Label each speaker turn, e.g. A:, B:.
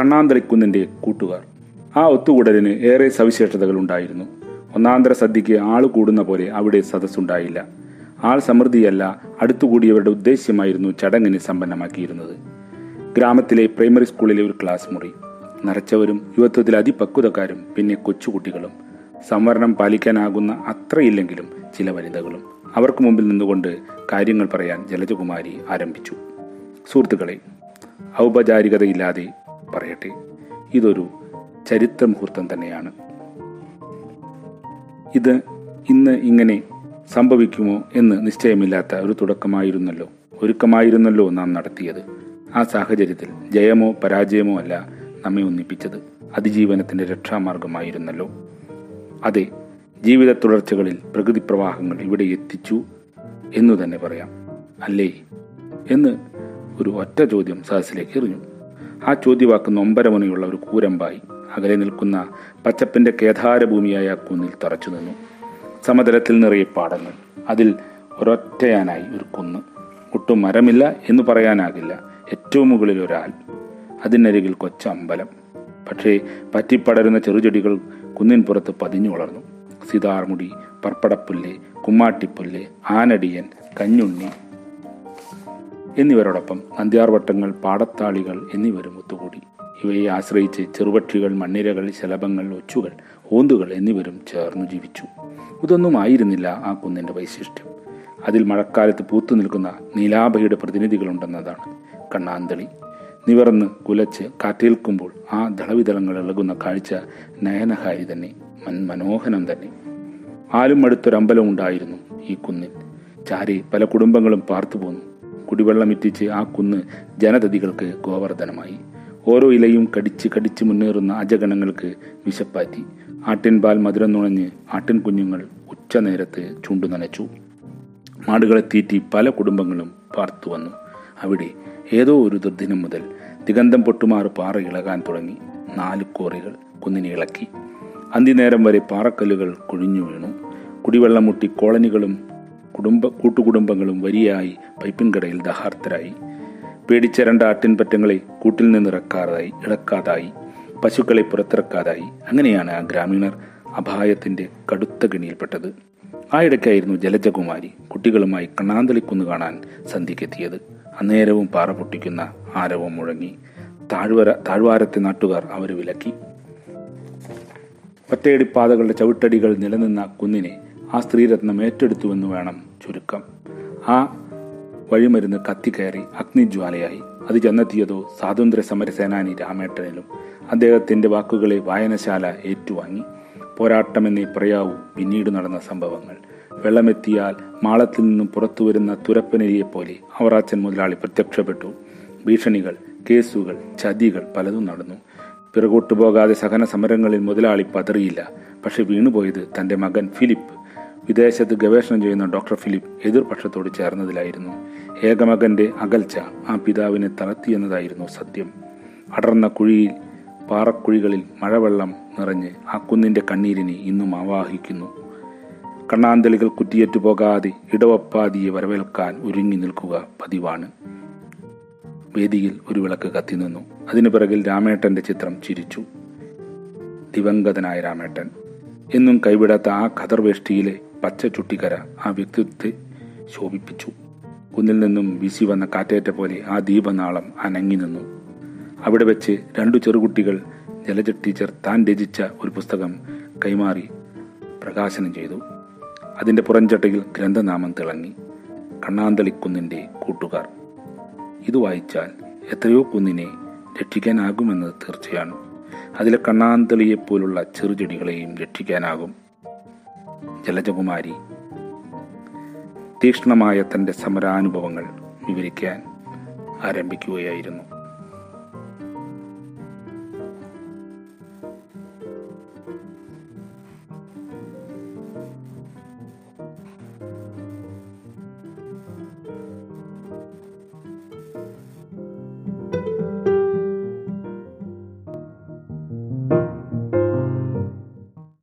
A: കണ്ണാന്തളിക്കുന്നിന്റെ കൂട്ടുകാർ. ആ ഒത്തുകൂടലിന് ഏറെ സവിശേഷതകൾ ഉണ്ടായിരുന്നു. ഒന്നാന്തര സദ്യക്ക് ആൾ കൂടുന്ന പോലെ അവിടെ സദസ്സുണ്ടായില്ല. ആൾ സമൃദ്ധിയല്ല അടുത്തുകൂടിയവരുടെ ഉദ്ദേശ്യമായിരുന്നു ചടങ്ങിനെ സമ്പന്നമാക്കിയിരുന്നത്. ഗ്രാമത്തിലെ പ്രൈമറി സ്കൂളിലെ ഒരു ക്ലാസ് മുറി. നിറച്ചവരും യുവത്വത്തിൽ അതിപക്വതക്കാരും പിന്നെ കൊച്ചുകുട്ടികളും. സംവരണം പാലിക്കാനാകുന്ന അത്രയില്ലെങ്കിലും ചില വനിതകളും. അവർക്ക് മുമ്പിൽ നിന്നുകൊണ്ട് കാര്യങ്ങൾ പറയാൻ ജലജകുമാരി ആരംഭിച്ചു. സുഹൃത്തുക്കളെ ഔപചാരികതയില്ലാതെ പറയട്ടെ. ഇതൊരു ചരിത്ര മുഹൂർത്തം തന്നെയാണ്. ഇത് ഇന്ന് ഇങ്ങനെ സംഭവിക്കുമോ എന്ന് നിശ്ചയമില്ലാത്ത ഒരു തുടക്കമായിരുന്നല്ലോ. ഒരുക്കമായിരുന്നല്ലോ നാം നടത്തിയത്. ആ സാഹചര്യത്തിൽ ജയമോ പരാജയമോ അല്ല നമ്മെ ഒന്നിപ്പിച്ചത്. അതിജീവനത്തിന്റെ രക്ഷാമാർഗമായിരുന്നല്ലോ. അതെ ജീവിത തുടർച്ചകളിൽ പ്രകൃതി പ്രവാഹങ്ങൾ ഇവിടെ എത്തിച്ചു എന്നു തന്നെ പറയാം. അല്ലേ? എന്ന് ഒരു ഒറ്റ ചോദ്യം സഹസിലേക്ക് എറിഞ്ഞു. ആ ചോദ്യവാക്ക് നൊമ്പരമുനയുള്ള ഒരു കൂരമ്പായി. അകലെ നിൽക്കുന്ന പച്ചപ്പിന്റെ കേദാരഭൂമിയായ കുന്നിൽ തറച്ചു നിന്നു. സമതലത്തിൽ നിറയെ പാടങ്ങൾ. അതിൽ ഒരൊറ്റയാനായി ഒരു കുന്ന്. ഒട്ടും മരമില്ല എന്ന് പറയാനാകില്ല. ഏറ്റവും മുകളിൽ ഒരാൾ അതിനരികിൽ കൊച്ച അമ്പലം. പക്ഷേ പറ്റിപ്പടരുന്ന ചെറുചെടികൾ കുന്നിൻ പുറത്ത് പതിഞ്ഞു വളർന്നു. സിതാർമുടി പർപ്പടപ്പുല്ല് കുമ്മാട്ടിപ്പുല്ല് ആനടിയൻ കഞ്ഞുണ്ണി എന്നിവരോടൊപ്പം നന്ദ്യാർവട്ടങ്ങൾ പാടത്താളികൾ എന്നിവരും ഒത്തുകൂടി. ഇവയെ ആശ്രയിച്ച് ചെറുപക്ഷികൾ മണ്ണിരകൾ ശലഭങ്ങൾ ഒച്ചുകൾ ഓന്തുകൾ എന്നിവരും ചേർന്നു ജീവിച്ചു. ഇതൊന്നും ആയിരുന്നില്ല ആ കുന്നിന്റെ വൈശിഷ്ട്യം. അതിൽ മഴക്കാലത്ത് പൂത്തു നിൽക്കുന്ന നീലാഭയുടെ പ്രതിനിധികളുണ്ടെന്നതാണ് കണ്ണാന്തളി. നിവർന്ന് കുലച്ച് കാറ്റേൽക്കുമ്പോൾ ആ ദളവിതളങ്ങൾ ഇളകുന്ന കാഴ്ച നയനഹാരി തന്നെ മനോഹരം തന്നെ. ആലും അടുത്തൊരമ്പലം ഉണ്ടായിരുന്നു ഈ കുന്നിൽ. ചാരി പല കുടുംബങ്ങളും പാർത്തു പോന്നു കുടിവെള്ളമിറ്റിച്ച് ആ കുന്ന് ജനതതികൾക്ക് ഗോവർദ്ധനമായി. ഓരോ ഇലയും കടിച്ച് കടിച്ച് മുന്നേറുന്ന അജഗണങ്ങൾക്ക് വിശപ്പാറ്റി. ആട്ടിൻപാൽ മധുരം നുണഞ്ഞ് ആട്ടിൻ കുഞ്ഞുങ്ങൾ ഉച്ചനേരത്ത് ചൂണ്ടു നനച്ചു. മാടുകളെ തീറ്റി പല കുടുംബങ്ങളും പാർത്തു വന്നു. അവിടെ ഏതോ ഒരു ദുർദിനം മുതൽ ദിഗന്ധം പൊട്ടുമാറ് പാറ ഇളകാൻ തുടങ്ങി. നാല് കോറികൾ കുന്നിനെ ഇളക്കി. അന്തിനേരം വരെ പാറക്കല്ലുകൾ കുഴിഞ്ഞു വീണു. കുടിവെള്ളം മുട്ടി കോളനികളും കുടുംബ കൂട്ടുകുടുംബങ്ങളും വരിയായി പൈപ്പിൻകടയിൽ ദഹാർത്തരായി. പേടിച്ച രണ്ട് ആട്ടിൻപറ്റങ്ങളെ കൂട്ടിൽ നിന്ന് ഇറക്കാതായി ഇളക്കാതായി പശുക്കളെ പുറത്തിറക്കാതായി. അങ്ങനെയാണ് ആ ഗ്രാമീണർ അപായത്തിന്റെ കടുത്ത ഗണിയിൽപ്പെട്ടത് ആ ഇടയ്ക്കായിരുന്നു ജലജകുമാരി കുട്ടികളുമായി കണ്ണാന്തളിക്കുന്ന് കാണാൻ സന്ധിക്കെത്തിയത് അന്നേരവും പാറ പൊട്ടിക്കുന്ന ആരവം മുഴങ്ങി. താഴ്വര താഴ്വാരത്തെ നാട്ടുകാർ അവരെ വിലക്കി. ഒറ്റയടിപ്പാതകളുടെ ചവിട്ടടികൾ നിലനിന്ന കുന്നിനെ ആ സ്ത്രീരത്നം ഏറ്റെടുത്തുവെന്ന് വേണം ചുരുക്കം. ആ വഴിമരുന്ന് കത്തിക്കയറി അഗ്നിജ്വാലയായി. അത് ചെന്നെത്തിയതോ സ്വാതന്ത്ര്യ സമരസേനാനി രാമേട്ടനിലും അദ്ദേഹത്തിന്റെ വാക്കുകളെ വായനശാല ഏറ്റുവാങ്ങി. പോരാട്ടമെന്നേ പറയാവൂ പിന്നീട് നടന്ന സംഭവങ്ങൾ. വെള്ളമെത്തിയാൽ മാളത്തിൽ നിന്നും പുറത്തു വരുന്ന തുരപ്പനരിയെപ്പോലെ അവറാച്ചൻ മുതലാളി പ്രത്യക്ഷപ്പെട്ടു. ഭീഷണികൾ കേസുകൾ ചതികൾ പലതും നടന്നു. പിറകോട്ടു പോകാതെ സഹന സമരങ്ങളിൽ മുതലാളി പതറിയില്ല. പക്ഷെ വീണുപോയത് തന്റെ മകൻ ഫിലിപ്പ്. വിദേശത്ത് ഗവേഷണം ചെയ്യുന്ന ഡോക്ടർ ഫിലിപ്പ് എതിർപക്ഷത്തോട് ചേർന്നതിലായിരുന്നു. ഏകമകന്റെ അകൽച്ച ആ പിതാവിനെ തളർത്തിയെന്നതായിരുന്നു സത്യം. അടർന്ന കുഴിയിൽ പാറക്കുഴികളിൽ മഴവെള്ളം നിറഞ്ഞ് ആ കുന്നിന്റെ കണ്ണീരിനെ ഇന്നും ആവാഹിക്കുന്നു. കണ്ണാന്തളികൾ കുറ്റിയേറ്റു പോകാതെ ഇടവപ്പാതിയെ വരവേൽക്കാൻ ഒരുങ്ങി നിൽക്കുക പതിവാണ്. വേദിയിൽ ഒരു വിളക്ക് കത്തി നിന്നു. അതിനു പിറകിൽ രാമേട്ടന്റെ ചിത്രം ചിരിച്ചു. ദിവംഗതനായ രാമേട്ടൻ. എന്നും കൈവിടാത്ത ആ ഖദർവേഷ്ടിയിലെ പച്ച ചുട്ടിക്കര ആ വ്യക്തിത്വത്തെ ശോഭിപ്പിച്ചു. കുന്നിൽ നിന്നും വീശി വന്ന കാറ്റേറ്റ പോലെ ആ ദീപനാളം അനങ്ങി നിന്നു. അവിടെ വെച്ച് രണ്ടു ചെറുകുട്ടികൾ ജലജ ടീച്ചർ താൻ രചിച്ച ഒരു പുസ്തകം കൈമാറി പ്രകാശനം ചെയ്തു. അതിന്റെ പുറംചട്ടയിൽ ഗ്രന്ഥനാമം തിളങ്ങി. കണ്ണാന്തളിക്കുന്നിന്റെ കൂട്ടുകാർ. ഇത് വായിച്ചാൽ എത്രയോ കുന്നിനെ രക്ഷിക്കാനാകുമെന്നത് തീർച്ചയാണ്. അതിലെ കണ്ണാന്തളിയെപ്പോലുള്ള ചെറുചെടികളെയും രക്ഷിക്കാനാകും. ജലജകുമാരി തീക്ഷ്ണമായ തന്റെ സമരാനുഭവങ്ങൾ വിവരിക്കാൻ ആരംഭിക്കുകയായിരുന്നു.